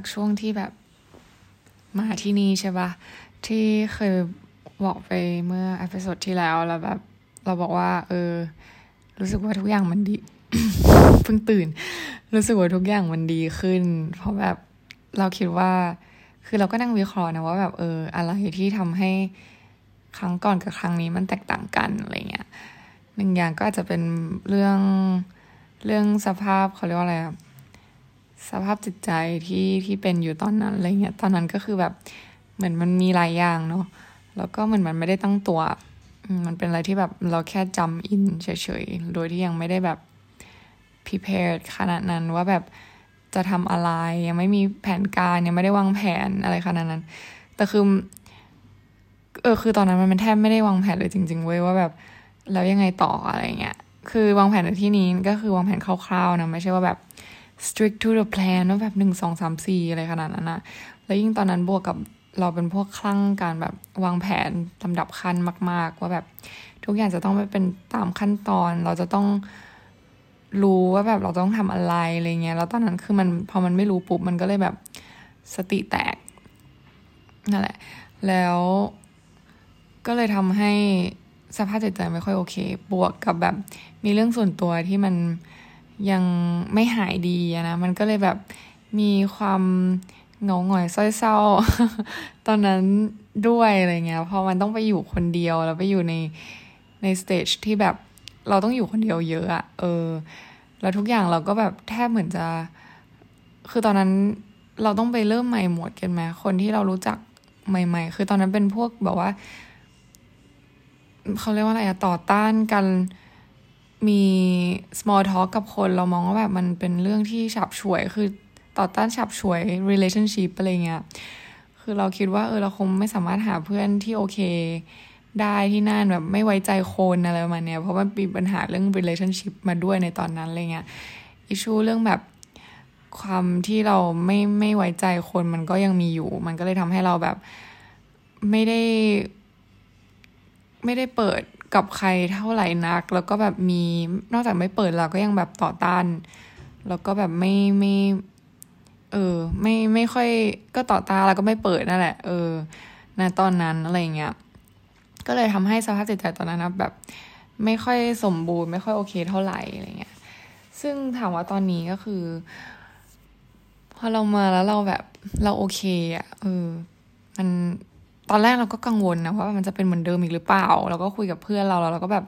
จากช่วงที่แบบมาที่นี่ใช่ปะที่เคยบอกไปเมื่ออพิโซดที่แล้วแล้วแบบ เราบอกว่า เออ รู้สึกว่าทุกอย่างมันดีเพิ่งตื่น รู้สึกว่าทุกอย่างมันดีขึ้น เพราะแบบเราคิดว่า คือเราก็นั่งวิเคราะห์นะว่าแบบเออ อะไรที่ทำให้ครั้งก่อนกับครั้งนี้มันแตกต่างกันอะไรเงี้ยหนึ่งอย่างก็อาจจะเป็นเรื่องเรื่องสภาพเขาเรียกว่าอะไรอะ สภาพจิตใจที่ที่เป็นอยู่ตอนนั้นอะไรเงี้ยตอนนั้นก็คือแบบเหมือนมันมีหลายอย่างเนาะแล้วก็เหมือนมันไม่ได้ตั้งตัว มันเป็นอะไรที่แบบเราแค่จำอินเฉยๆ โดยที่ยังไม่ได้แบบ prepared ขนาดนั้นว่าแบบจะทำอะไรยังไม่มีแผนการยังไม่ได้วางแผนอะไรขนาดนั้น แต่คือเออคือตอนนั้นมันแทบไม่ได้วางแผนเลยจริง ๆ เว้ยว่าแบบแล้วยังไงต่ออะไรเงี้ยคือวางแผนในที่นี้ก็คือวางแผนคร่าวๆนะไม่ใช่ว่าแบบ strict to the plan ว่าแบบหนึ่งสองสามสี่อะไรขนาดนั้นนะแล้วยิ่งตอนนั้นบวกกับเราเป็นพวกคลั่งการแบบวางแผนลำดับขั้นมาก ๆ ว่าแบบทุกอย่างจะต้องไปเป็นตามขั้นตอน เราจะต้องรู้ว่าแบบเราต้องทำอะไรอะไรเงี้ย แล้วตอนนั้นคือมันพอมันไม่รู้ปุ๊บมันก็เลยแบบสติแตกนั่นแหละ แล้วก็เลยทำให้สภาพจิตใจไม่ค่อยโอเค บวกกับแบบมีเรื่องส่วนตัวที่มัน ยังไม่หายดีนะ มันก็เลยแบบมีความเงาหงอยส้อยเศร้าตอนนั้นด้วยอะไรเงี้ย พอมันต้องไปอยู่คนเดียวแล้วไปอยู่ในในสเตจที่แบบเราต้องอยู่คนเดียวเยอะอะเออ แล้วทุกอย่างเราก็แบบแทบเหมือนจะ คือตอนนั้นเราต้องไปเริ่มใหม่หมดกันไหมคนที่เรารู้จักใหม่ ๆ คือตอนนั้นเป็นพวกแบบว่าเขาเรียกว่าอะไรอะต่อต้านกัน มี small talk กับคนเรามองว่าแบบมันเป็นเรื่องที่ฉับฉวยคือต่อต้านฉับฉวย relationship อะไรเงี้ยคือเราคิดว่าเออเราคงไม่สามารถหาเพื่อนที่โอเค ได้ที่นั่นแบบไม่ไว้ใจคนอะไรประมาณเนี้ยเพราะมันมีปัญหาเรื่อง relationship มาด้วยในตอนนั้นอะไรเงี้ยอิชูเรื่องแบบความที่เราไม่ไม่ไว้ใจคนมันก็ยังมีอยู่ มันก็เลยทำให้เราแบบไม่ได้ ไม่ได้เปิด กับใครเท่าไหร่นัก แล้วก็แบบมีนอกจากไม่เปิดเราก็ยังแบบต่อต้าน แล้วก็แบบไม่ไม่เออ ไม่ไม่ค่อยก็ต่อตาแล้วก็ไม่เปิดนั่นแหละ เออณตอนนั้นอะไรเงี้ยก็เลยทำให้สภาพจิตใจตอนนั้นนะแบบ ไม่ค่อยสมบูรณ์ ไม่ค่อยโอเคเท่าไหร่อะไรเงี้ยซึ่งถามว่าตอนนี้ก็คือ พอเรามาแล้วเราแบบเราโอเคอะ่ะเออ มัน ตอนแรกเราก็กังวลนะว่ามันจะเป็นเหมือนเดิมอีกหรือเปล่า เราก็คุยกับเพื่อนเราแล้วเราก็แบบ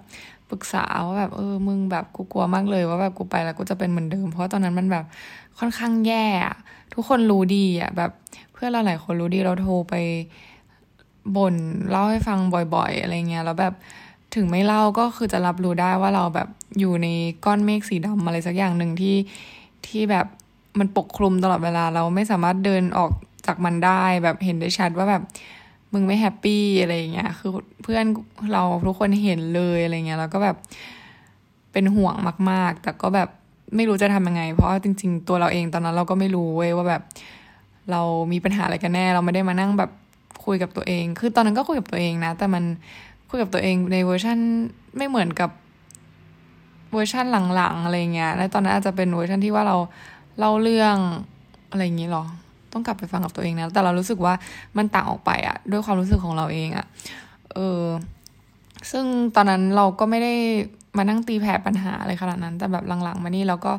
ปรึกษาว่าแบบเออมึงแบบกูกลัวมากเลยว่าแบบกูไปแล้วกูจะเป็นเหมือนเดิม เพราะตอนนั้นมันแบบค่อนข้างแย่ทุกคนรู้ดีอะแบบเพื่อนเราหลายคนรู้ดีเราโทรไปบ่นเล่าให้ฟังบ่อยๆ อะไรเงี้ยแล้วแบบถึงไม่เล่าก็คือจะรับรู้ได้ว่าเราแบบอยู่ในก้อนเมฆสีดำอะไรสักอย่างหนึ่งที่ที่แบบมันปกคลุมตลอดเวลาเราไม่สามารถเดินออกจากมันได้แบบเห็นได้ชัดว่าแบบ มึงไม่แฮปปี้อะไรเงี้ย คือเพื่อนเราทุกคนเห็นเลยอะไรเงี้ย แล้วก็แบบเป็นห่วงมาก ๆ แต่ก็แบบไม่รู้จะทำยังไง เพราะจริง ๆ ตัวเราเองตอนนั้นเราก็ไม่รู้เว้ยว่าแบบ เรามีปัญหาอะไรกันแน่ เราไม่ได้มานั่งแบบคุยกับตัวเอง คือตอนนั้นก็คุยกับตัวเองนะ แต่มันคุยกับตัวเองในเวอร์ชันไม่เหมือนกับเวอร์ชันหลังๆอะไรเงี้ย แล้วตอนนั้นอาจจะเป็นเวอร์ชันที่ว่าเราเล่าเรื่องอะไรอย่างนี้หรอ ต้องกลับไปฟังกับตัวเองนะ แต่เรารู้สึกว่ามันต่างออกไปอะด้วยความรู้สึกของเราเองอะเออ ซึ่งตอนนั้นเราก็ไม่ได้มานั่งตีแผ่ปัญหาอะไรขนาดนั้น แต่แบบหลังๆ มานี่เราก็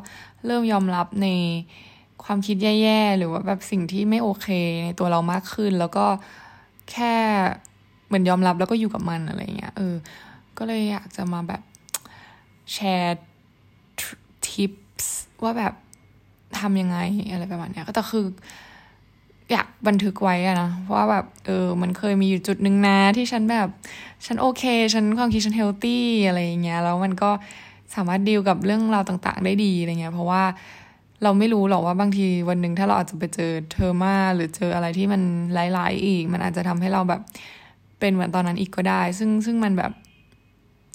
เริ่มยอมรับในความคิดแย่ๆ หรือว่าแบบสิ่งที่ไม่โอเคในตัวเรามากขึ้น แล้วก็แค่เหมือนยอมรับแล้วก็อยู่กับมันอะไรเงี้ย เออ ก็เลยอยากจะมาแบบแชร์ทิปส์ว่าแบบทำยังไงอะไรประมาณเนี้ย ก็แต่คือ อยากบันทึกไว้อะนะว่าแบบเออมันเคยมีอยู่จุดหนึ่งนะที่ฉันแบบ ฉันโอเค ฉันความคิดฉันเฮลตี้อะไรอย่างเงี้ยแล้วมันก็สามารถดีลกับเรื่องราวต่างๆ ได้ดีอะไรเงี้ยเพราะว่าเราไม่รู้หรอกว่าบางทีวันหนึ่งถ้าเราอาจจะไปเจอเทอร์มาหรือเจออะไรที่มันหลายๆอีก มันอาจจะทำให้เราแบบเป็นเหมือนตอนนั้นอีกก็ได้ ซึ่งซึ่งมันแบบ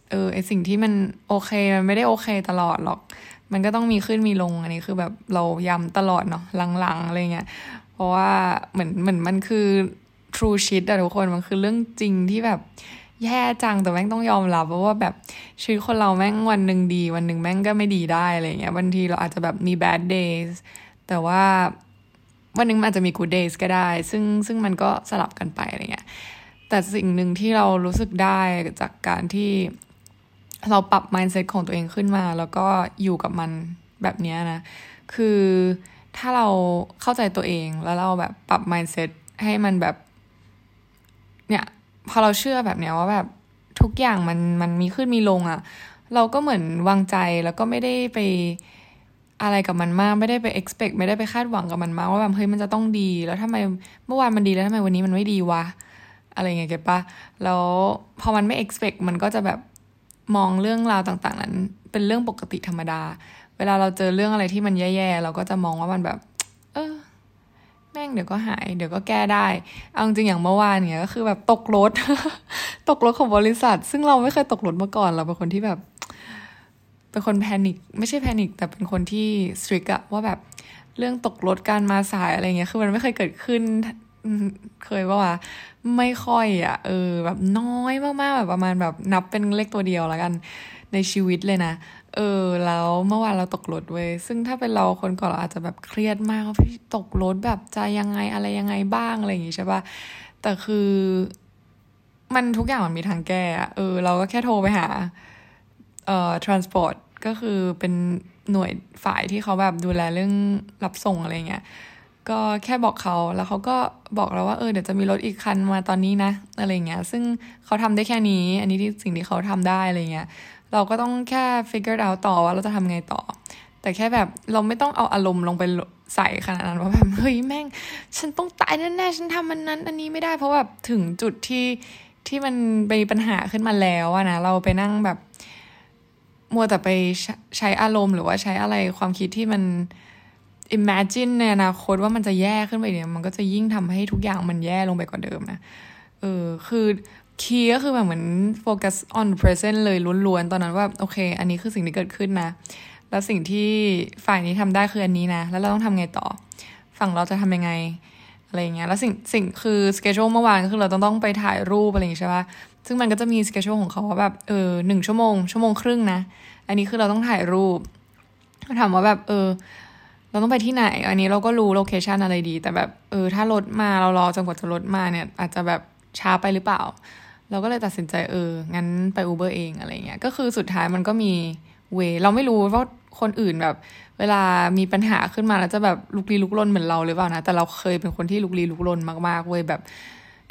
เออไอสิ่งที่มันโอเคมันไม่ได้โอเคตลอดหรอก มันก็ต้องมีขึ้นมีลงอันนี้คือแบบเราย้ำตลอดเนาะหลังๆอะไรเงี้ย ราะว่าเหมือนเหมือนมันคือ true shit อะทุกคนมันคือเรื่องจริงที่แบบแย่จังแต่แม่งต้องยอมรับเพราะว่าแบบชีวิตคนเราแม่งวันหนึ่งดี วันหนึ่งแม่งก็ไม่ดีได้อะไรเงี้ยบางทีเราอาจจะแบบมี bad days แต่ว่าวันหนึ่งมันอาจจะมี good days ก็ได้ ซึ่งซึ่งมันก็สลับกันไปอะไรเงี้ยแต่สิ่งหนึ่งที่เรารู้สึกได้จากการที่เราปรับ mindset ของตัวเองขึ้นมา แล้วก็อยู่กับมันแบบนี้นะ คือ ถ้าเราเข้าใจตัวเองแล้วเราแบบปรับ mindset ให้มันแบบ เนี่ย พอเราเชื่อแบบเนี้ยว่าแบบทุกอย่างมันมันมีขึ้นมีลงอะ่ะ เราก็เหมือนวางใจแล้วก็ไม่ได้ไปอะไรกับมันมาก ไม่ได้ไป expect ไม่ได้ไปคาดหวังกับมันมากว่าแบบเฮ้ยมันจะต้องดี แล้วทำไมเมื่อวานมันดีแล้วทำไมวันนี้มันไม่ดีวะอะไรเงี้ยเก็บปะแล้วพอมันไม่ expect มันก็จะแบบมองเรื่องราวต่าง ๆ นั้น เป็นเรื่องปกติธรรมดา เวลาเราเจอเรื่องอะไรที่มันแย่ๆเราก็จะมองว่ามันแบบ เออ แม่งเดี๋ยวก็หาย เดี๋ยวก็แก้ได้ เอาจริงอย่างเมื่อวานเนี่ยก็คือแบบตกรถ ตกรถของบริษัท ซึ่งเราไม่เคยตกรถมาก่อนเราเป็นคนที่แบบ เป็นคนแพนิคไม่ใช่แพนิคแต่เป็นคนที่สตริกอะว่าแบบเรื่องตกรถการมาสายอะไรเงี้ยคือมันไม่เคยเกิดขึ้นเคยว่าว่าไม่ค่อยอะเออ แบบน้อยมากๆแบบประมาณแบบนับเป็นเลขตัวเดียวแล้วกัน ในชีวิตเลยนะ เออแล้ว เมื่อวานเราตกรถเว้ยซึ่งถ้าเป็นเราคนก่อนเราอาจจะแบบเครียดมากว่าพี่ตกรถแบบจะยังไงอะไรยังไงบ้างอะไรอย่างงี้ใช่ปะแต่คือ มันทุกอย่างมันมีทางแก้อะเออ เราก็แค่โทรไปหา เอ่อ transport ก็คือเป็นหน่วยฝ่ายที่เขาแบบดูแลเรื่องรับส่งอะไรเงี้ยก็แค่บอกเขาแล้วเขาก็บอกเราว่าเออเดี๋ยวจะมีรถอีกคันมาตอนนี้นะอะไรเงี้ย ซึ่งเขาทำได้แค่นี้ อันนี้ที่สิ่งที่เขาทำได้อะไรเงี้ย เราก็ต้องแค่ figure out ต่อว่าเราจะทำไงต่อ แต่แค่แบบเราไม่ต้องเอาอารมณ์ลงไปใส่ขนาดนั้นว่าแบบเฮ้ยแม่ง ฉันต้องตายแน่ๆฉันทำมันนั้น อันนี้ไม่ได้เพราะแบบถึงจุดที่ที่มันไปปัญหาขึ้นมาแล้วอะนะเราไปนั่งแบบ มัวแต่ไปใช้อารมณ์หรือว่าใช้อะไรความคิดที่มัน imagine ในอนาคตว่ามันจะแย่ขึ้นไปเนี่ย มันก็จะยิ่งทำให้ทุกอย่างมันแย่ลงไปกว่าเดิมนะเออคือ คีย์ก็คือแบบเหมือนโฟกัส on present เลยล้วนๆ ตอนนั้นว่าโอเค อันนี้คือสิ่งที่เกิดขึ้นนะ แล้วสิ่งที่ฝ่ายนี้ทำได้คืออันนี้นะ แล้วเราต้องทำไงต่อ ฝั่งเราจะทำยังไงอะไรเงี้ย แล้วสิ่งสิ่งคือสเกจ u เมื่อวานก็คือเราต้องต้องไปถ่ายรูปอะไรอย่างงี้ใช่ปะซึ่งมันก็จะมีสเกจ u ของเขาว่าแบบเออหนึ่งชั่วโมง ชั่วโมงครึ่งนะ อันนี้คือเราต้องถ่ายรูปถามว่าแบบเออเราต้องไปที่ไหน อันนี้เราก็รู้โลเคชันอะไรดี แต่แบบเออถ้ารถมาเรารอจนกว่าจะรถมาเนี่ย อาจจะแบบช้าไปหรือเปล่า เราก็เลยตัดสินใจเออ งั้นไป Uber เองอะไรเงี้ย ก็คือสุดท้ายมันก็มีเว เราไม่รู้ว่าคนอื่นแบบ เวลามีปัญหาขึ้นมาแล้วจะแบบลุกลี้ลุกลนเหมือนเราหรือเปล่านะ แต่เราเคยเป็นคนที่ลุกลี้ลุกลนมากๆเว้ยแบบ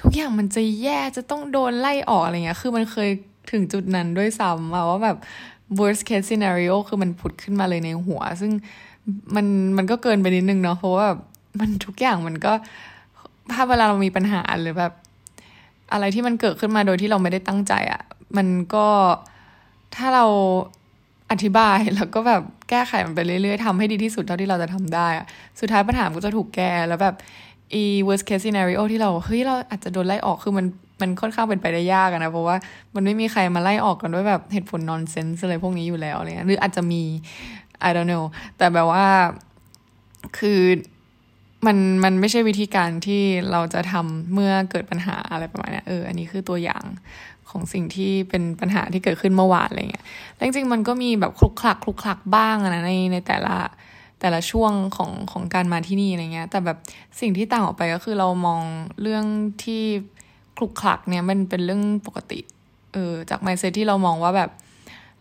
ทุกอย่างมันจะแย่จะต้องโดนไล่ออกอะไรเงี้ย คือมันเคยถึงจุดนั้นด้วยซ้ำว่าแบบ worst case scenario คือมันผุดขึ้นมาเลยในหัว ซึ่งมันมันก็เกินไปนิดนึงเนาะเพราะว่ามันทุกอย่างมันก็ถ้าเวลาเรามีปัญหาหรือแบบ อะไรที่มันเกิดขึ้นมาโดยที่เราไม่ได้ตั้งใจอะ่ะ มันก็ถ้าเราอธิบายแล้วก็แบบแก้ไขมันไปเรื่อยๆทำให้ดีที่สุดเท่าที่เราจะทำได้อะสุดท้ายปัญหาก็จะถูกแก้แล้วแบบอี worst case scenario ที่เราเฮ้ยเราอาจจะโดนไล่ออกคือมันมันค่อนข้างเป็นไปได้ยากนะ เพราะว่ามันไม่มีใครมาไล่ออกกันด้วยแบบเหตุผล nonsense อะไรพวกนี้อยู่แล้วอะไรเงี้ยหรืออาจจะมี I don't know แต่แบบว่าคือ มันมันไม่ใช่วิธีการที่เราจะทำเมื่อเกิดปัญหาอะไรประมาณนี้เอออันนี้คือตัวอย่างของสิ่งที่เป็นปัญหาที่เกิดขึ้นเมื่อวานอะไรเงี้ยแล้วจริงๆมันก็มีแบบคลุกคลักคลุกคลักบ้างนะในในแต่ละแต่ละช่วงของของการมาที่นี่อะไรเงี้ย แต่แบบสิ่งที่ต่างออกไปก็คือเรามองเรื่องที่คลุกคลักเนี่ยมันเป็นเรื่องปกติเออจากไมเซตที่เรามองว่าแบบ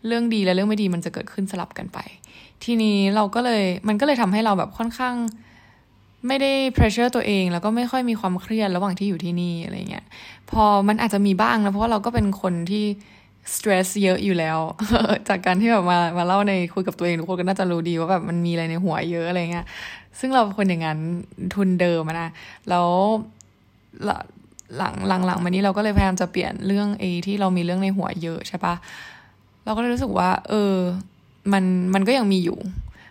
เรื่องดีและเรื่องไม่ดีมันจะเกิดขึ้นสลับกันไป ทีนี้เราก็เลยมันก็เลยทำให้เราแบบค่อนข้าง ไม่ได้ pressure ตัวเองแล้วก็ไม่ค่อยมีความเครียดระหว่างที่อยู่ที่นี่อะไรเงี้ยพอมันอาจจะมีบ้างนะเพราะว่าเราก็เป็นคนที่ stress เยอะอยู่แล้ว จากการที่แบบมามาเล่าในคุยกับตัวเองทุกคนก็น่าจะรู้ดีว่าแบบมันมีอะไรในหัวเยอะอะไรเงี้ยซึ่งเราเป็นคนอย่างนั้นทุนเดิมนะแล้วหลังหลังหลังมานี้เราก็เลยพยายามจะเปลี่ยนเรื่องเอที่เรามีเรื่องในหัวเยอะใช่ปะเราก็เลยรู้สึกว่า เออ มันมันก็ยังมีอยู่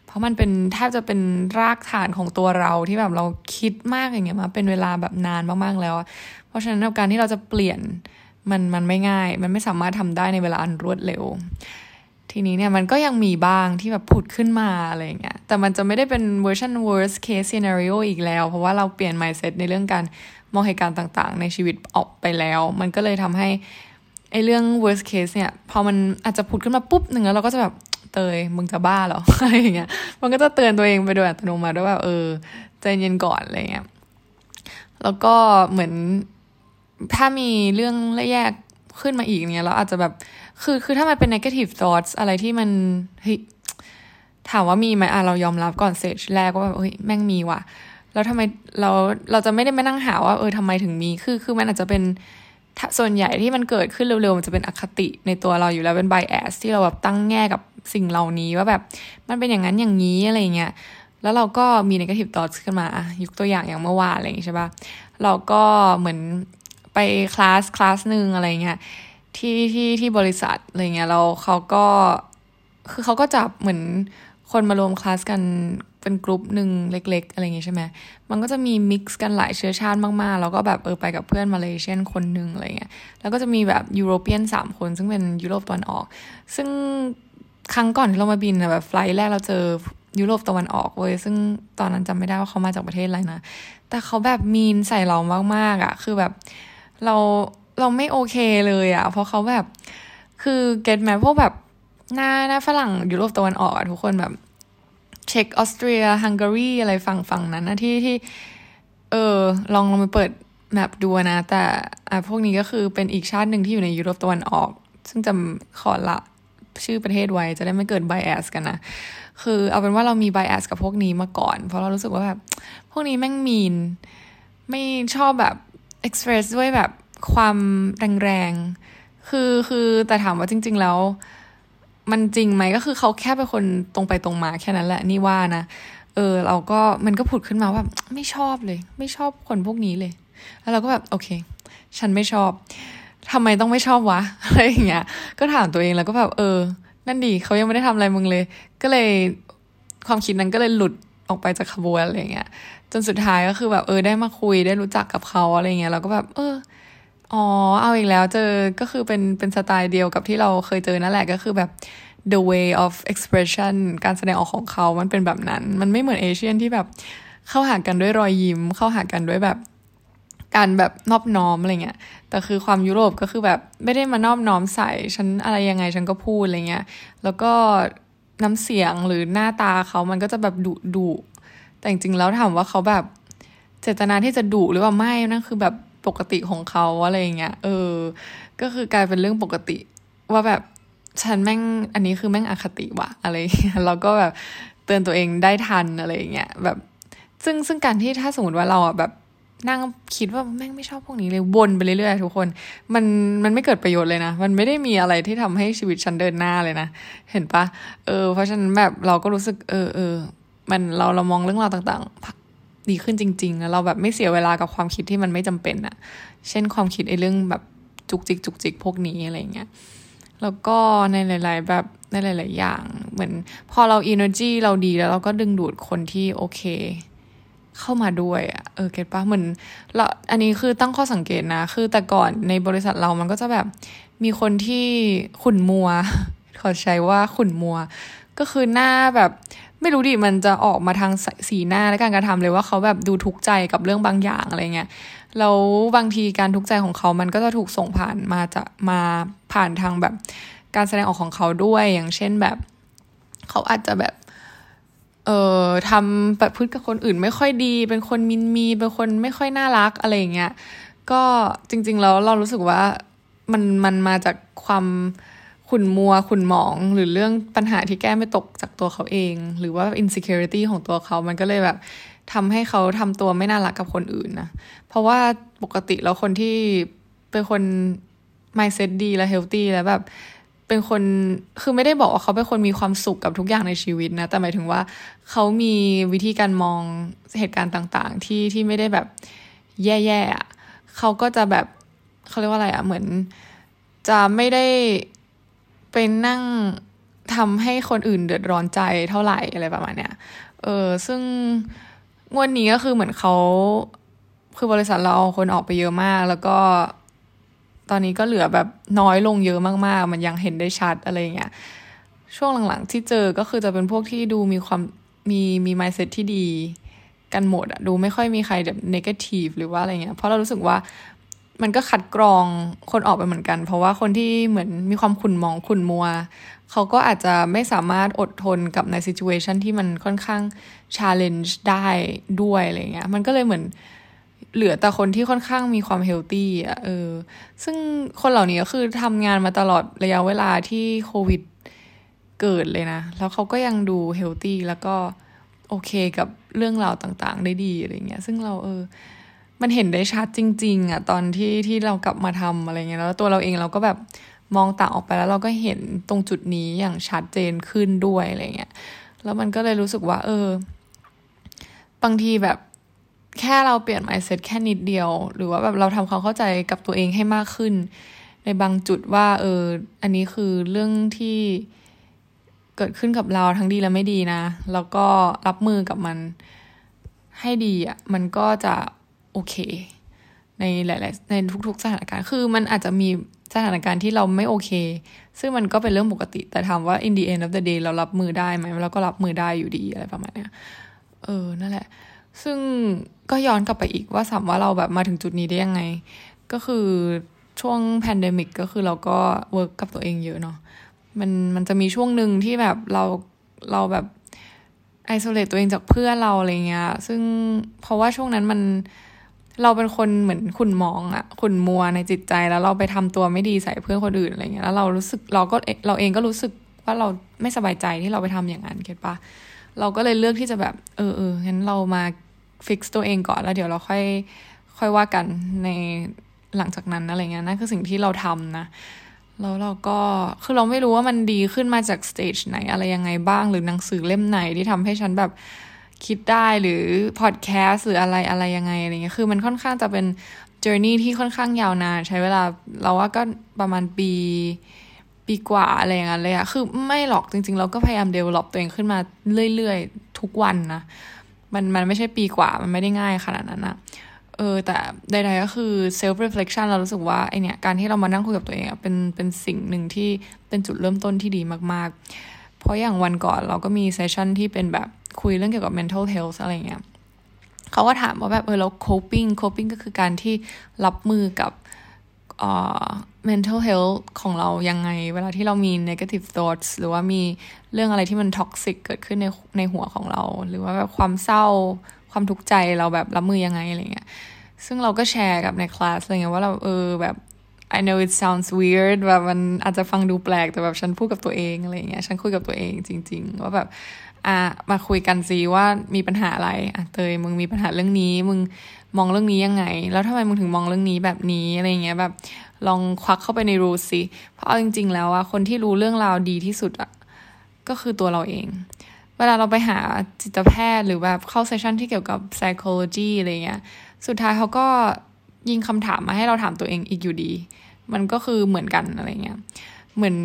เพราะมันเป็นแทบจะเป็นรากฐานของตัวเราที่แบบเราคิดมากอย่างเงี้ยมาเป็นเวลาแบบนานมากๆแล้ว เพราะฉะนั้นการที่เราจะเปลี่ยนมันมันไม่ง่าย มันไม่สามารถทำได้ในเวลาอันรวดเร็ว ทีนี้เนี่ยมันก็ยังมีบ้างที่แบบผุดขึ้นมาอะไรเงี้ย แต่มันจะไม่ได้เป็นเวอร์ชัน worst case scenario อีกแล้ว เพราะว่าเราเปลี่ยน mindset ในเรื่องการมองเหตุการณ์ต่างๆ ในชีวิตออกไปแล้ว มันก็เลยทำให้ไอเรื่อง worst case เนี่ย พอมันอาจจะผุดขึ้นมาปุ๊บหนึ่งแล้วเราก็จะแบบ เตยมึงจะบ้าเหรออะไรอย่างเงี้ยมันก็จะเตือนตัวเองไปโดยอัตโนมัติว่าแบบเออใจเย็นก่อนอะไรเงี้ยแล้วก็เหมือนถ้ามีเรื่องแยกขึ้นมาอีกเนี่ยเราอาจจะแบบคือคือถ้ามันเป็น negative thoughts อะไรที่มันเฮ้ยถามว่ามีไหมอะเรายอมรับก่อนเซจแรกว่าแบบเฮ้ยแม่งมีว่ะ แล้วทำไมเราเราจะไม่ได้มานั่งหาว่าเออทำไมถึงมีคือคือมันอาจจะเป็น ส่วนใหญ่ที่มันเกิดขึ้นเร็วๆ มันจะเป็นอคติในตัวเราอยู่แล้วเป็น bias ที่เราแบบตั้งแง่กับสิ่งเหล่านี้ว่าแบบมันเป็นอย่างนั้นอย่างนี้อะไรเงี้ยแล้วเราก็มี negative thoughts ขึ้นมายกตัวอย่างอย่างเมื่อวานอะไรอย่างงี้ใช่ปะเราก็เหมือนไปคลาสคลาสหนึ่งอะไรเงี้ยที่ที่ที่บริษัทอะไรเงี้ยเราเขาก็คือเขาก็จับเหมือนคนมารวมคลาสกัน เป็นกลุ่มหนึ่งเล็ก ๆ อะไรอย่างงี้ใช่ไหมมันก็จะมีมิกซ์กันหลายเชื้อชาติมากๆ แล้วก็แบบเออไปกับเพื่อนมาเลเซียนคนหนึ่งอะไรเงี้ย แล้วก็จะมีแบบยุโรเปียนสามคน ซึ่งเป็นยุโรปตะวันออก ซึ่งครั้งก่อนที่เรามาบินนะแบบไฟล์แรกเราเจอยุโรปตะวันออกเว้ยซึ่งตอนนั้นจำไม่ได้ว่าเขามาจากประเทศอะไรนะ แต่เขาแบบมีนใส่เรามากๆอะ่ะ คือแบบเราเราไม่โอเคเลยอะ่ะ เพราะเขาแบบคือ get แมะพวกแบบหน้าหน้าฝรั่งยุโรปตะวันออกอะทุกคนแบบ เช็กออสเตรียฮังการีอะไรฝั่งฝั่งนั้นนะที่ที่ เออ ลองลองไปเปิด map ดูนะ แต่อะพวกนี้ก็คือเป็นอีกชาติหนึ่งที่อยู่ในยุโรปตะวันออก ซึ่งจะขอละชื่อประเทศไว้จะได้ไม่เกิด bias กันนะ คือเอาเป็นว่าเรามี bias กับพวกนี้มาก่อน เพราะเรารู้สึกว่าแบบ พวกนี้แม่ง mean ไม่ชอบแบบเอ็กซ์เพรสด้วยแบบความแรงๆ คือคือแต่ถามว่าจริง ๆ แล้ว มันจริงไหมก็คือเขาแค่เป็นคนตรงไปตรงมาแค่นั้นแหละนี่ว่านะเออเราก็มันก็ผุดขึ้นมาว่าไม่ชอบเลย ไม่ชอบคนพวกนี้เลย แล้วเราก็แบบโอเค ฉันไม่ชอบทำไมต้องไม่ชอบวะอะไรอย่างเงี้ย ก็ถามตัวเองแล้วก็แบบเออ นั่นดีเขายังไม่ได้ทำอะไรมึงเลย ก็เลยความคิดนั้นก็เลยหลุดออกไปจากขบวนอะไรเงี้ย จนสุดท้ายก็คือแบบเออได้มาคุยได้รู้จักกับเขาอะไรเงี้ยเราก็แบบ เออ อ๋อ เอาอีกแล้วเจอก็คือเป็นเป็นสไตล์เดียวกับที่เราเคยเจอนั่นแหละก็คือแบบ the way of expression การแสดงออกของเขา มันเป็นแบบนั้น มันไม่เหมือนเอเชียนที่แบบเข้าหากันด้วยรอยยิ้ม เข้าหากันด้วยแบบ การแบบนอบน้อมอะไรเงี้ย แต่คือความยุโรปก็คือแบบไม่ได้มานอบน้อมใส่ ฉันอะไรยังไงฉันก็พูดอะไรเงี้ย แล้วก็น้ำเสียงหรือหน้าตาเขามันก็จะแบบดุดุแต่จริงๆแล้วถามว่าเขาแบบเจตนาที่จะดุหรือว่าไม่นั่นคือแบบ ปกติของเขาอะไรเงี้ย เออ ก็คือกลายเป็นเรื่องปกติ ว่าแบบฉันแม่งอันนี้คือแม่งอคติวะอะไรแล้วก็แบบเตือนตัวเองได้ทันอะไรเงี้ยแบบ ซึ่งซึ่งการที่ถ้าสมมติว่าเราอะแบบนั่งคิดว่าแม่งไม่ชอบพวกนี้เลยวนไปเรื่อยๆทุกคน มันมันไม่เกิดประโยชน์เลยนะ มันไม่ได้มีอะไรที่ทำให้ชีวิตฉันเดินหน้าเลยนะ เห็นปะเออ เพราะฉะนั้นแบบเราก็รู้สึก เออเออมันเราเรามองเรื่องราวต่าง ๆ ดีขึ้นจริงๆ แล้วเราแบบไม่เสียเวลากับความคิดที่มันไม่จำเป็นอะเช่นความคิดไอ้เรื่องแบบจุกจิกจุกจิกพวกนี้อะไรเงี้ย แล้วก็ในหลาย ๆ แบบในหลาย ๆ อย่าง เหมือนพอเราอินเนอร์จีเราดีแล้วเราก็ดึงดูดคนที่โอเค เข้ามาด้วยอะเออเก็ตปะเหมือนเราอันนี้คือตั้งข้อสังเกตนะ คือแต่ก่อนในบริษัทเรามันก็จะแบบมีคนที่ขุนมัว ขอใช้ว่าขุนมัว ก็คือหน้าแบบ ไม่รู้ดิมันจะออกมาทางสีหน้าและการกระทำเลยว่าเขาแบบดูทุกข์ใจกับเรื่องบางอย่างอะไรเงี้ยแล้วบางทีการทุกข์ใจของเขามันก็จะถูกส่งผ่านมาจะมาผ่านทางแบบการแสดงออกของเขาด้วยอย่างเช่นแบบ เขาอาจจะแบบเอ่อทำแบบพฤติกับคนอื่นไม่ค่อยดี เป็นคนมินมีเป็นคนไม่ค่อยน่ารักอะไรเงี้ยก็จริง ๆ แล้วเรารู้สึกว่ามันมันมาจากความ ขุ่นมัวขุ่นหมอง หรือเรื่องปัญหาที่แก้ไม่ตกจากตัวเขาเอง หรือว่า insecurity ของตัวเขา มันก็เลยแบบทำให้เขาทำตัวไม่น่ารักกับคนอื่นนะ เพราะว่าปกติแล้วคนที่เป็นคน mindset ดีและ healthy แล้วแบบเป็นคนคือไม่ได้บอกว่าเขาเป็นคนมีความสุขกับทุกอย่างในชีวิตนะ แต่หมายถึงว่าเขามีวิธีการมองเหตุการณ์ต่างๆ ที่ที่ไม่ได้แบบแย่ๆอะเขาก็จะแบบเขาเรียกว่าอะไรอะเหมือนจะไม่ได้ เป็นนั่งทำให้คนอื่นเดือดร้อนใจเท่าไหร่อะไรประมาณเนี้ย เออ ซึ่งงวดนี้ก็คือเหมือนเขาคือบริษัทเราคนออกไปเยอะมาก แล้วก็ตอนนี้ก็เหลือแบบน้อยลงเยอะมากๆ มันยังเห็นได้ชัดอะไรเงี้ย ช่วงหลังๆที่เจอก็คือจะเป็นพวกที่ดูมีความมีมี mindset ที่ดีกันหมดอะดูไม่ค่อยมีใครแบบ negative หรือว่าอะไรเงี้ย เพราะเรารู้สึกว่า มันก็คัดกรองคนออกไปเหมือนกัน เพราะว่าคนที่เหมือนมีความขุ่นหมองขุ่นมัว เขาก็อาจจะไม่สามารถอดทนกับใน situation ที่มันค่อนข้าง challenge ได้ด้วยอะไรเงี้ยมันก็เลยเหมือนเหลือแต่คนที่ค่อนข้างมีความเฮลตี้อะเออ ซึ่งคนเหล่านี้ก็คือทำงานมาตลอดระยะเวลาที่โควิดเกิดเลยนะ แล้วเขาก็ยังดูเฮลตี้แล้วก็โอเคกับเรื่องราวต่างๆ ได้ดีอะไรเงี้ย ซึ่งเราเออ มันเห็นได้ชัดจริง ๆอะตอนที่ที่เรากลับมาทำอะไรเงี้ยแล้วตัวเราเองเราก็แบบมองต่างออกไปแล้วเราก็เห็นตรงจุดนี้อย่างชัดเจนขึ้นด้วยอะไรเงี้ยแล้วมันก็เลยรู้สึกว่า เออ บางทีแบบแค่เราเปลี่ยน mindset แค่นิดเดียว หรือว่าแบบเราทำความเข้าใจกับตัวเองให้มากขึ้น ในบางจุดว่า เออ อันนี้คือเรื่องที่เกิดขึ้นกับเราทั้งดีและไม่ดีนะ แล้วก็รับมือกับมันให้ดีอะ่ะ มันก็จะ โอเค ในหลาย ๆ ในทุก ๆ สถานการณ์ คือมันอาจจะมีสถานการณ์ที่เราไม่โอเค ซึ่งมันก็เป็นเรื่องปกติ แต่ถามว่า in the end of the day เรารับมือได้ไหมเราก็รับมือได้อยู่ดีอะไรประมาณเนี้ย เออ นั่นแหละ ซึ่งก็ย้อนกลับไปอีกว่าถามว่าเราแบบมาถึงจุดนี้ได้ยังไง ก็คือช่วง pandemic ก็คือเราก็ work กับตัวเองเยอะเนาะ มันมันจะมีช่วงหนึ่งที่แบบเราเราแบบ isolate ตัวเองจากเพื่อนเราอะไรเงี้ย ซึ่งเพราะว่าช่วงนั้นมัน เราเป็นคนเหมือนขุ่นหมองอะขุ่นมัวในจิตใจแล้วเราไปทำตัวไม่ดีใส่เพื่อนคนอื่นอะไรเงี้ยแล้วเรารู้สึกเราก็เราเองก็รู้สึกว่าเราไม่สบายใจที่เราไปทำอย่างนั้น get ปะเราก็เลยเลือกที่จะแบบ เออเอองั้นเรามา fix ตัวเองก่อนแล้วเดี๋ยวเราค่อยค่อยว่ากันในหลังจากนั้นอะไรเงี้ยนั่นคือสิ่งที่เราทำนะแล้วเราก็คือเราไม่รู้ว่ามันดีขึ้นมาจาก stage ไหนอะไรยังไงบ้างหรือหนังสือเล่มไหนที่ทำให้ฉันแบบ คิดได้หรือพอดแคสต์หรืออะไรอะไรยังไงอะไรเงี้ยคือมันค่อนข้างจะเป็น journey ที่ค่อนข้างยาวนานใช้เวลาเราว่าก็ประมาณปีปีกว่าอะไรอย่างเงี้ยเลยอะคือไม่หรอกจริง ๆ เราก็พยายาม develop ตัวเองขึ้นมาเรื่อยๆ ทุกวันนะมันมันไม่ใช่ปีกว่ามันไม่ได้ง่ายขนาดนั้นนะเออแต่ใดๆก็คือ self reflection เรารู้สึกว่าไอเนี่ยการที่เรามานั่งคุยกับตัวเองเป็นเป็นสิ่งหนึ่งที่เป็นจุดเริ่มต้นที่ดีมากๆ เพราะอย่างวันก่อนเราก็มีเซสชั่นที่เป็นแบบ คุยเรื่องเกี่ยวกับ mental health อะไรเงี้ยเขาก็ถามว่าแบบเออเรา coping coping ก็คือการที่รับมือกับ mental health ของเรายังไง เวลาที่เรามี negative thoughts หรือว่ามีเรื่องอะไรที่มัน toxic เกิดขึ้นในในหัวของเรา หรือว่าแบบความเศร้าความทุกข์ใจเราแบบรับมือยังไงอะไรเงี้ยซึ่งเราก็แชร์กับในคลาสอะไรเงี้ยว่าเราเออแบบ I know it sounds weird แบบมันอาจจะฟังดูแปลกแต่แบบฉันพูดกับตัวเองอะไรเงี้ยฉันคุยกับตัวเองจริง ๆ ว่าแบบอะมาคุยกันซิว่ามีปัญหาอะไรอะเตยมึงมีปัญหาเรื่องนี้ มึงมองเรื่องนี้ยังไง แล้วทำไมมึงถึงมองเรื่องนี้แบบนี้อะไรเงี้ยแบบลองควักเข้าไปในรูสิเพราะเอาจริง ๆ แล้วอะคนที่รู้เรื่องราวดีที่สุดอะก็คือตัวเราเอง เวลาเราไปหาจิตแพทย์หรือแบบเข้าเซสชันที่เกี่ยวกับ psychology อะไรเงี้ยสุดท้ายเขาก็ ยิงคำถามมาให้เราถามตัวเองอีกอยู่ดี มันก็คือเหมือนกันอะไรเงี้ย เหมือน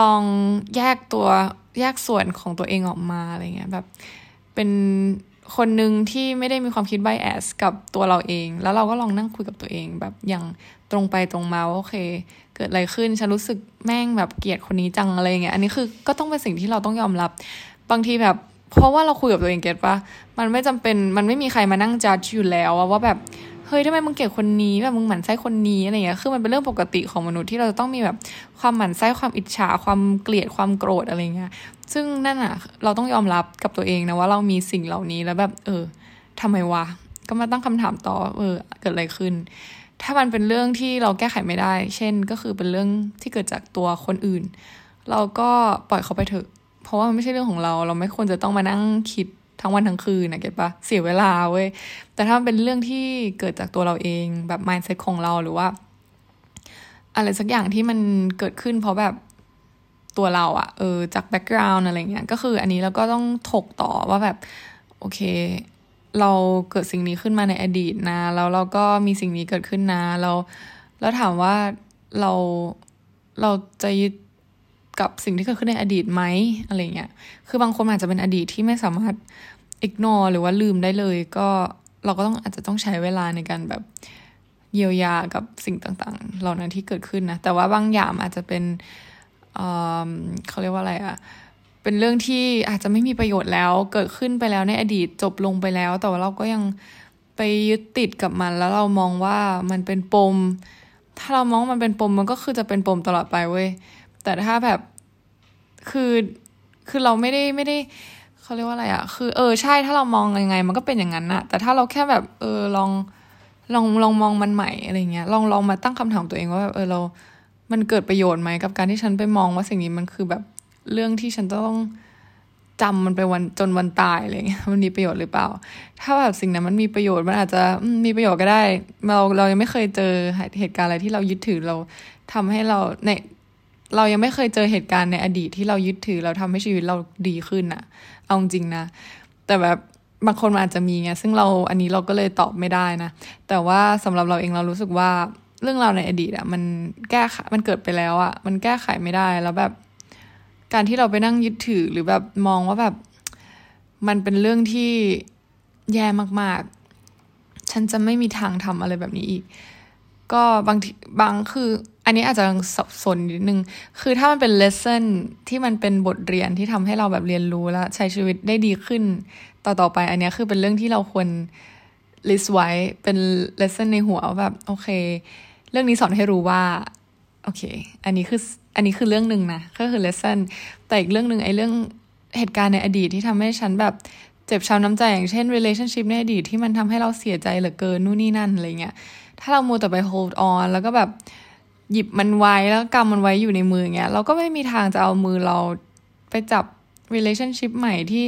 ลองแยกตัวแยกส่วนของตัวเองออกมาอะไรเงี้ยแบบเป็นคนหนึ่งที่ไม่ได้มีความคิดไบแอสกับตัวเราเอง แล้วเราก็ลองนั่งคุยกับตัวเอง แบบอย่างตรงไปตรงมาว่าโอเค เกิดอะไรขึ้นฉันรู้สึกแม่งแบบเกลียดคนนี้จังอะไรเงี้ยอันนี้คือก็ต้องเป็นสิ่งที่เราต้องยอมรับบางทีแบบ เพราะว่าเราคุยกับตัวเองเก็ตปะมันไม่จำเป็นมันไม่มีใครมานั่งจัดอยู่แล้วว่าแบบ เฮ้ยทำไมมึงเกลียดคนนี้แบบมึงหมั่นไส้คนนี้อะไรเงี้ยคือมันเป็นเรื่องปกติของมนุษย์ที่เราจะต้องมีแบบความหมั่นไส้ความอิจฉาความเกลียดความโกรธอะไรเงี้ยซึ่งนั่นอะ เราต้องยอมรับกับตัวเองนะว่าเรามีสิ่งเหล่านี้แล้วแบบ เออทำไมวะก็มาตั้งคำถามต่อเออเกิดอะไรขึ้น ถ้ามันเป็นเรื่องที่เราแก้ไขไม่ได้ เช่นก็คือเป็นเรื่องที่เกิดจากตัวคนอื่น เราก็ปล่อยเขาไปเถอะ เพราะว่ามันไม่ใช่เรื่องของเรา เราไม่ควรจะต้องมานั่งคิด ทั้งวันทั้งคืนนะเก็ตปะเสียเวลาเว้ย แต่ถ้ามันเป็นเรื่องที่เกิดจากตัวเราเองแบบ mindset ของเราหรือว่า อะไรสักอย่างที่มันเกิดขึ้นเพราะแบบตัวเราอะเออจาก background อะไรเงี้ยก็คืออันนี้เราก็ต้องถกต่อว่าแบบ โอเค เราเกิดสิ่งนี้ขึ้นมาในอดีตนะ แล้วเราก็มีสิ่งนี้เกิดขึ้นนะเราแล้วถามว่าเราเราจะยึด กับสิ่งที่เกิดขึ้นในอดีตไหมอะไรเงี้ย คือบางคนอาจจะเป็นอดีตที่ไม่สามารถ ignore หรือว่าลืมได้เลย ก็เราก็ต้องอาจจะต้องใช้เวลาในการแบบเยียวยากับสิ่งต่างๆ เหล่านั้นที่เกิดขึ้นนะ แต่ว่าบางอย่างอาจจะเป็นเขาเรียกว่าอะไรอะเป็นเรื่องที่อาจจะไม่มีประโยชน์แล้ว เกิดขึ้นไปแล้วในอดีตจบลงไปแล้ว แต่ว่าเราก็ยังไปยึดติดกับมัน แล้วเรามองว่ามันเป็นปม ถ้าเรามองมันเป็นปมมันก็คือจะเป็นปมตลอดไปเว้ย แต่ถ้าแบบคือคือเราไม่ได้ไม่ได้เขาเรียกว่าอะไรอะคือเออใช่ถ้าเรามองยังไง มันก็เป็นอย่างนั้นอะแต่ถ้าเราแค่แบบเออลองลองลองมองมันใหม่อะไรเงี้ยลองลองมาตั้งคำถามตัวเองว่าแบบเออเรา มันเกิดประโยชน์ไหมกับการที่ฉันไปมองว่าสิ่งนี้มันคือแบบเรื่องที่ฉันต้องจำมันไปวันจนวันตายอะไรเงี้ยมันมีประโยชน์หรือเปล่า ถ้าแบบสิ่งนั้นมันมีประโยชน์มันอาจจะมีประโยชน์ก็ได้ เราเรายังไม่เคยเจอเหตุการณ์อะไรที่เรายึดถือเราทำให้เราใน เรายังไม่เคยเจอเหตุการณ์ในอดีตที่เรายึดถือเราทำให้ชีวิตเราดีขึ้นอะเอาจริงนะ แต่แบบบางคนอาจจะมีไงซึ่งเราอันนี้เราก็เลยตอบไม่ได้นะ แต่ว่าสำหรับเราเองเรารู้สึกว่าเรื่องราวในอดีตอะมันแก้มันเกิดไปแล้วอะมันแก้ไขไม่ได้แล้วแบบ การที่เราไปนั่งยึดถือหรือแบบมองว่าแบบ มันเป็นเรื่องที่แย่มากๆ ฉันจะไม่มีทางทำอะไรแบบนี้อีก ก็บางบางคือ อันนี้อาจจะสับสนนิดนึง คือถ้ามันเป็นเลสเซ่นที่มันเป็นบทเรียนที่ทำให้เราแบบเรียนรู้แล้วใช้ชีวิตได้ดีขึ้น ต่อต่อไป อันนี้คือเป็นเรื่องที่เราควร list ไว้เป็น lesson ในหัวแบบโอเค เรื่องนี้สอนให้รู้ว่าโอเค อันนี้คืออันนี้คือเรื่องหนึ่งนะ ก็คือ lesson แต่อีกเรื่องหนึ่งไอ้เรื่องเหตุการณ์ในอดีตที่ทำให้ฉันแบบเจ็บช้ำน้ำใจอย่างเช่น relationship ในอดีตที่มันทำให้เราเสียใจเหลือเกินนู่นนี่นั่นอะไรเงี้ย ถ้าเรามัวแต่ไป hold on แล้วก็แบบ หยิบมันไว้แล้วกำมันไว้อยู่ในมือเงี้ยเราก็ไม่มีทางจะเอามือเราไปจับ relationship ใหม่ที่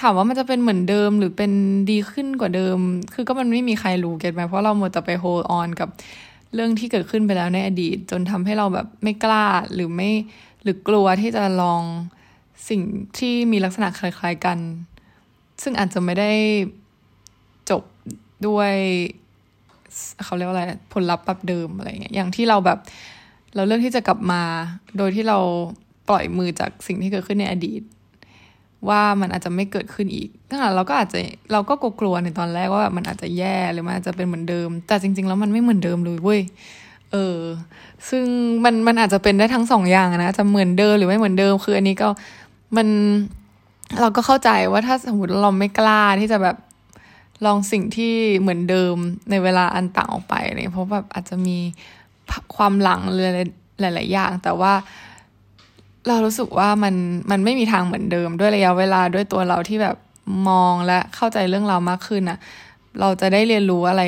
ถามว่ามันจะเป็นเหมือนเดิมหรือเป็นดีขึ้นกว่าเดิม คือก็มันไม่มีใครรู้เก็ตไหมเพราะเราหมดแต่ไป hold on กับเรื่องที่เกิดขึ้นไปแล้วในอดีต จนทำให้เราแบบไม่กล้าหรือไม่หรือกลัวที่จะลองสิ่งที่มีลักษณะคล้าย ๆกัน ซึ่งอาจจะไม่ได้จบด้วย เขาเรียกว่าอะไรผลลัพธ์แบบเดิมอะไรเงี้ยอย่างที่เราแบบเราเลือกที่จะกลับมา โดยที่เราปล่อยมือจากสิ่งที่เกิดขึ้นในอดีต ว่ามันอาจจะไม่เกิดขึ้นอีกถ้าเราก็อาจจะเราก็กลัวในตอนแรกว่าแบบมันอาจจะแย่หรือมันอาจจะเป็นเหมือนเดิม แต่จริง ๆ แล้วมันไม่เหมือนเดิมเลยเว้ยเออ ซึ่งมันมันอาจจะเป็นได้ทั้งสองอย่างนะจะเหมือนเดิมหรือไม่เหมือนเดิมคืออันนี้ก็มันเราก็เข้าใจว่าถ้าสมมติเราไม่กล้าที่จะแบบ ลองสิ่งที่เหมือนเดิมในเวลาอันต่างออกไปเนี่ยเพราะแบบอาจจะมีความหลังเลยหลายๆอย่าง แต่ว่าเรารู้สึกว่ามันมันไม่มีทางเหมือนเดิม ด้วยระยะเวลาด้วยตัวเราที่แบบมองและเข้าใจเรื่องเรามากขึ้นอะเราจะได้เรียนรู้อะไร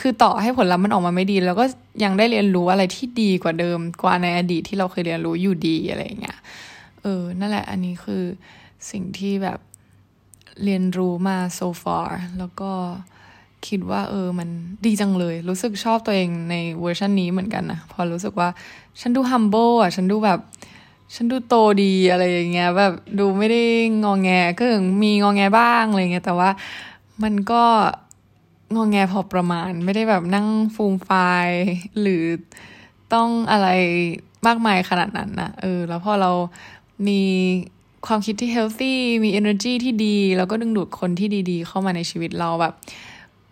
คือต่อให้ผลลัพธ์มันออกมาไม่ดีแล้วก็ยังได้เรียนรู้อะไรที่ดีกว่าเดิมกว่าในอดีตที่เราเคยเรียนรู้อยู่ดีอะไรอย่างเงี้ยเออนั่นแหละ อันนี้คือสิ่งที่แบบ เรียนรู้มา so far แล้วก็คิดว่าเออมันดีจังเลย รู้สึกชอบตัวเองในเวอร์ชันนี้เหมือนกันนะพอรู้สึกว่าฉันดู humble อะ ฉันดูแบบ ฉันดูโตดีอะไรอย่างเงี้ยแบบดูไม่ได้งองแงก็ถึงมีงองแงบ้างอะไรเงี้ยแต่ว่ามันก็งองแงพอประมาณ ไม่ได้แบบนั่งฟูมไฟหรือต้องอะไรมากมายขนาดนั้นนะเออ แล้วพอเรามี ความคิดที่เฮลตี้มี energy ที่ดี แล้วก็ดึงดูดคนที่ดีๆ เข้ามาในชีวิตเราแบบ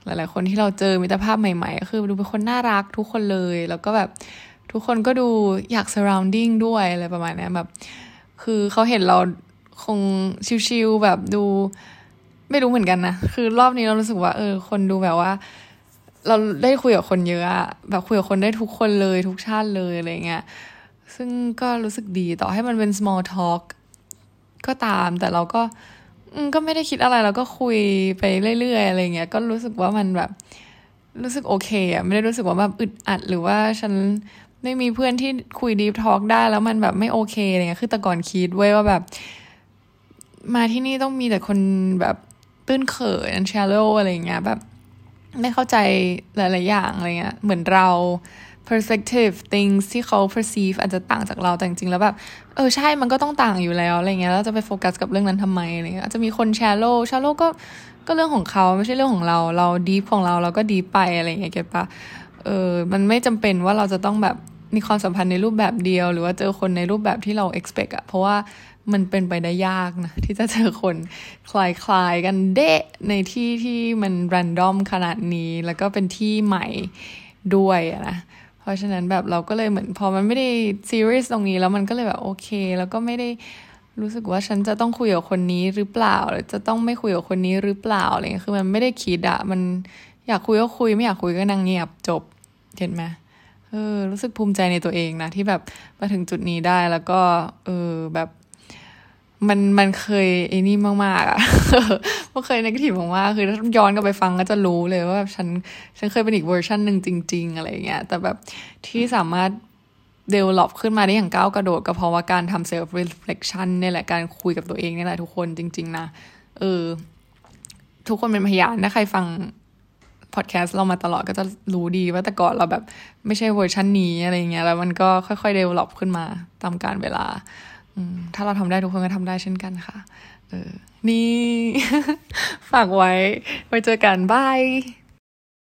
หลาย ๆ คนที่เราเจอมิตรภาพใหม่ๆ ก็คือดูเป็นคนน่ารักทุกคนเลย แล้วก็แบบทุกคนก็ดูอยาก surrounding ด้วยอะไรประมาณนี้แบบ คือเขาเห็นเราคงชิวๆแบบดูไม่รู้เหมือนกันนะ คือรอบนี้เรารู้สึกว่า เออ คนดูแบบว่า เราได้คุยกับคนเยอะแบบคุยกับคนได้ทุกคนเลยทุกชาติเลยอะไรเงี้ย ซึ่งก็รู้สึกดีต่อให้มันเป็น small talk ก็ตาม แต่เราก็ก็ไม่ได้คิดอะไรเราก็คุยไปเรื่อยๆอะไรเงี้ย ก็รู้สึกว่ามันแบบ รู้สึกโอเคอะไม่ได้รู้สึกว่าแบบอึดอัดหรือว่าฉันไม่มีเพื่อนที่คุยดีฟทอล์กได้แล้วมันแบบไม่โอเคอะไรเงี้ย คือแต่ก่อนคิดไว้ว่าแบบ มาที่นี่ต้องมีแต่คนแบบตื้นเขิน shallow อะไรเงี้ยแบบไม่เข้าใจหลายๆอย่างอะไรเงี้ย เหมือนเรา perspective things ที่เขา perceive อาจจะต่างจากเราแต่จริงๆแล้วแบบ เออ ใช่มันก็ต้องต่างอยู่แล้วอะไรเงี้ยแล้วจะไปโฟกัสกับเรื่องนั้นทำไมอะไรเงี้ยจะมีคน shallow shallow ก็ก็เรื่องของเขาไม่ใช่เรื่องของเรา เรา deep ของเราเราก็ deep ไปอะไรเงี้ยเก็ตปะเออมันไม่จำเป็นว่าเราจะต้องแบบมีความสัมพันธ์ในรูปแบบเดียว หรือว่าเจอคนในรูปแบบที่เรา expect อะเพราะว่ามันเป็นไปได้ยากนะ ที่จะเจอคนคลายๆกันเดะในที่ที่มัน random ขนาดนี้ แล้วก็เป็นที่ใหม่ด้วยนะ เพราะฉะนั้นแบบเราก็เลยเหมือนพอมันไม่ได้ซีรีส์ตรงนี้แล้วมันก็เลยแบบโอเค แล้วก็ไม่ได้รู้สึกว่าฉันจะต้องคุยกับคนนี้หรือเปล่าหรือจะต้องไม่คุยกับคนนี้หรือเปล่าอะไรเงี้ยคือมันไม่ได้คิดอะมันอยากคุยก็คุยไม่อยากคุยก็นั่งเงียบจบเห็นไหมเออรู้สึกภูมิใจในตัวเองนะที่แบบมาถึงจุดนี้ได้แล้วก็เออแบบ มันมันเคยไอ้นี่มากๆอะมันเคย negative มากๆคือถ้าย้อนกลับไปฟังก็จะรู้เลยว่าแบบฉันฉันเคยเป็นอีกเวอร์ชันหนึ่งจริง ๆ อะไรเงี้ยแต่แบบที่สามารถ develop ขึ้นมาได้อย่างก้าวกระโดดก็เพราะว่าการทำ self reflection นี่แหละการคุยกับตัวเองนี่แหละทุกคนจริง ๆ นะ เออ ทุกคนเป็นพยานถ้าใครฟังพอดแคสต์เรามาตลอดก็จะรู้ดีว่าแต่ก่อนเราแบบไม่ใช่เวอร์ชันนี้อะไรเงี้ยแล้วมันก็ค่อยๆเดเวล็อปขึ้นมาตามการเวลา ถ้าเราทำได้ทุกคนก็ทำได้เช่นกันค่ะ เออ นี่ ฝากไว้ ไว้เจอกันบาย